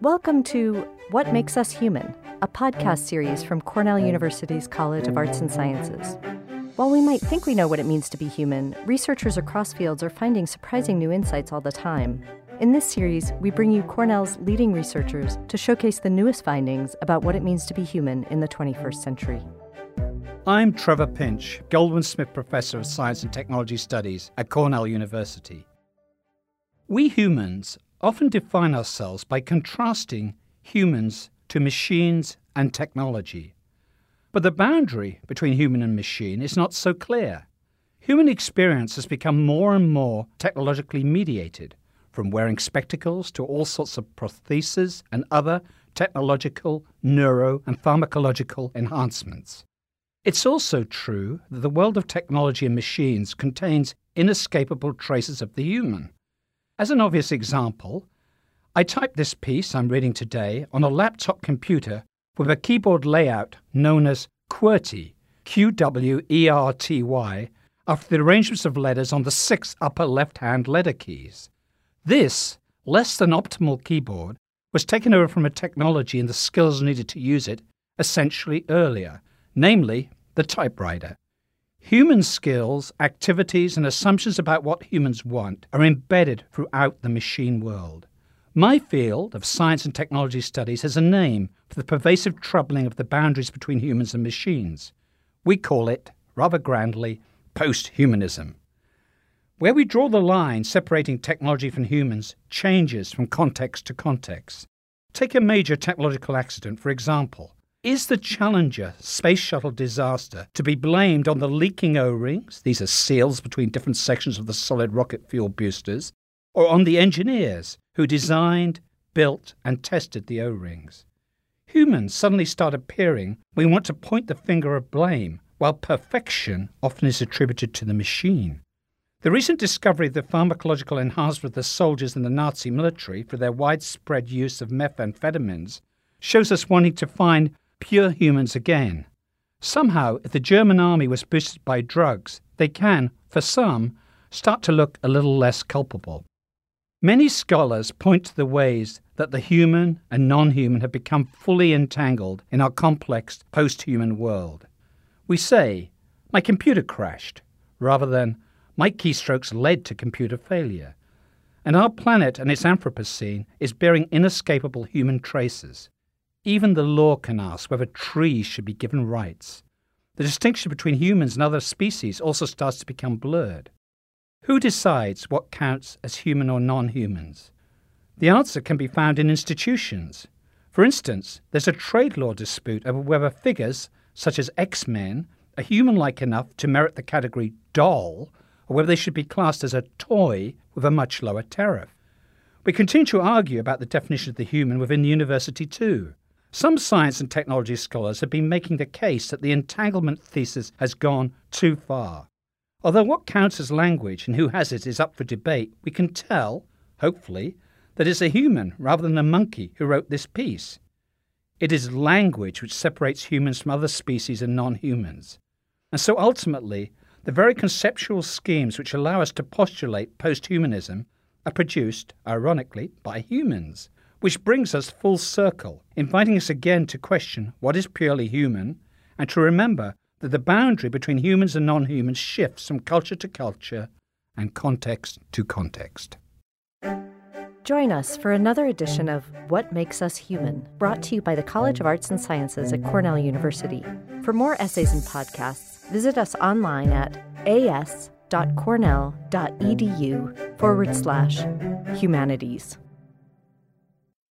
Welcome to What Makes Us Human, a podcast series from Cornell University's College of Arts and Sciences. While we might think we know what it means to be human, researchers across fields are finding surprising new insights all the time. In this series, we bring you Cornell's leading researchers to showcase the newest findings about what it means to be human in the 21st century. I'm Trevor Pinch, Goldwin Smith Professor of Science and Technology Studies at Cornell University. We humans often define ourselves by contrasting humans to machines and technology. But the boundary between human and machine is not so clear. Human experience has become more and more technologically mediated, from wearing spectacles to all sorts of prostheses and other technological, neuro, and pharmacological enhancements. It's also true that the world of technology and machines contains inescapable traces of the human. As an obvious example, I typed this piece I'm reading today on a laptop computer with a keyboard layout known as QWERTY, Q W E R T Y, after the arrangements of letters on the six upper left hand letter keys. This, less than optimal keyboard, was taken over from a technology and the skills needed to use it essentially earlier, namely the typewriter. Human skills, activities, and assumptions about what humans want are embedded throughout the machine world. My field of science and technology studies has a name for the pervasive troubling of the boundaries between humans and machines. We call it, rather grandly, post humanism. Where we draw the line separating technology from humans changes from context to context. Take a major technological accident, for example. Is the Challenger space shuttle disaster to be blamed on the leaking O rings? These are seals between different sections of the solid rocket fuel boosters, or on the engineers who designed, built, and tested the O rings. Humans suddenly start appearing we want to point the finger of blame, while perfection often is attributed to the machine. The recent discovery of the pharmacological enhancement of the soldiers in the Nazi military for their widespread use of methamphetamines shows us wanting to find pure humans again. Somehow, if the German army was boosted by drugs, they can, for some, start to look a little less culpable. Many scholars point to the ways that the human and non human have become fully entangled in our complex post human world. We say, my computer crashed, rather than, my keystrokes led to computer failure. And our planet and its Anthropocene is bearing inescapable human traces. Even the law can ask whether trees should be given rights. The distinction between humans and other species also starts to become blurred. Who decides what counts as human or non humans? The answer can be found in institutions. For instance, there's a trade law dispute over whether figures, such as X Men, are human like enough to merit the category doll, or whether they should be classed as a toy with a much lower tariff. We continue to argue about the definition of the human within the university, too. Some science and technology scholars have been making the case that the entanglement thesis has gone too far. Although what counts as language and who has it is up for debate, we can tell, hopefully, that it's a human rather than a monkey who wrote this piece. It is language which separates humans from other species and non humans. And so ultimately, the very conceptual schemes which allow us to postulate post humanism are produced, ironically, by humans. Which brings us full circle, inviting us again to question what is purely human and to remember that the boundary between humans and non humans shifts from culture to culture and context to context. Join us for another edition of What Makes Us Human, brought to you by the College of Arts and Sciences at Cornell University. For more essays and podcasts, visit us online at as.cornell.edu forward slash humanities.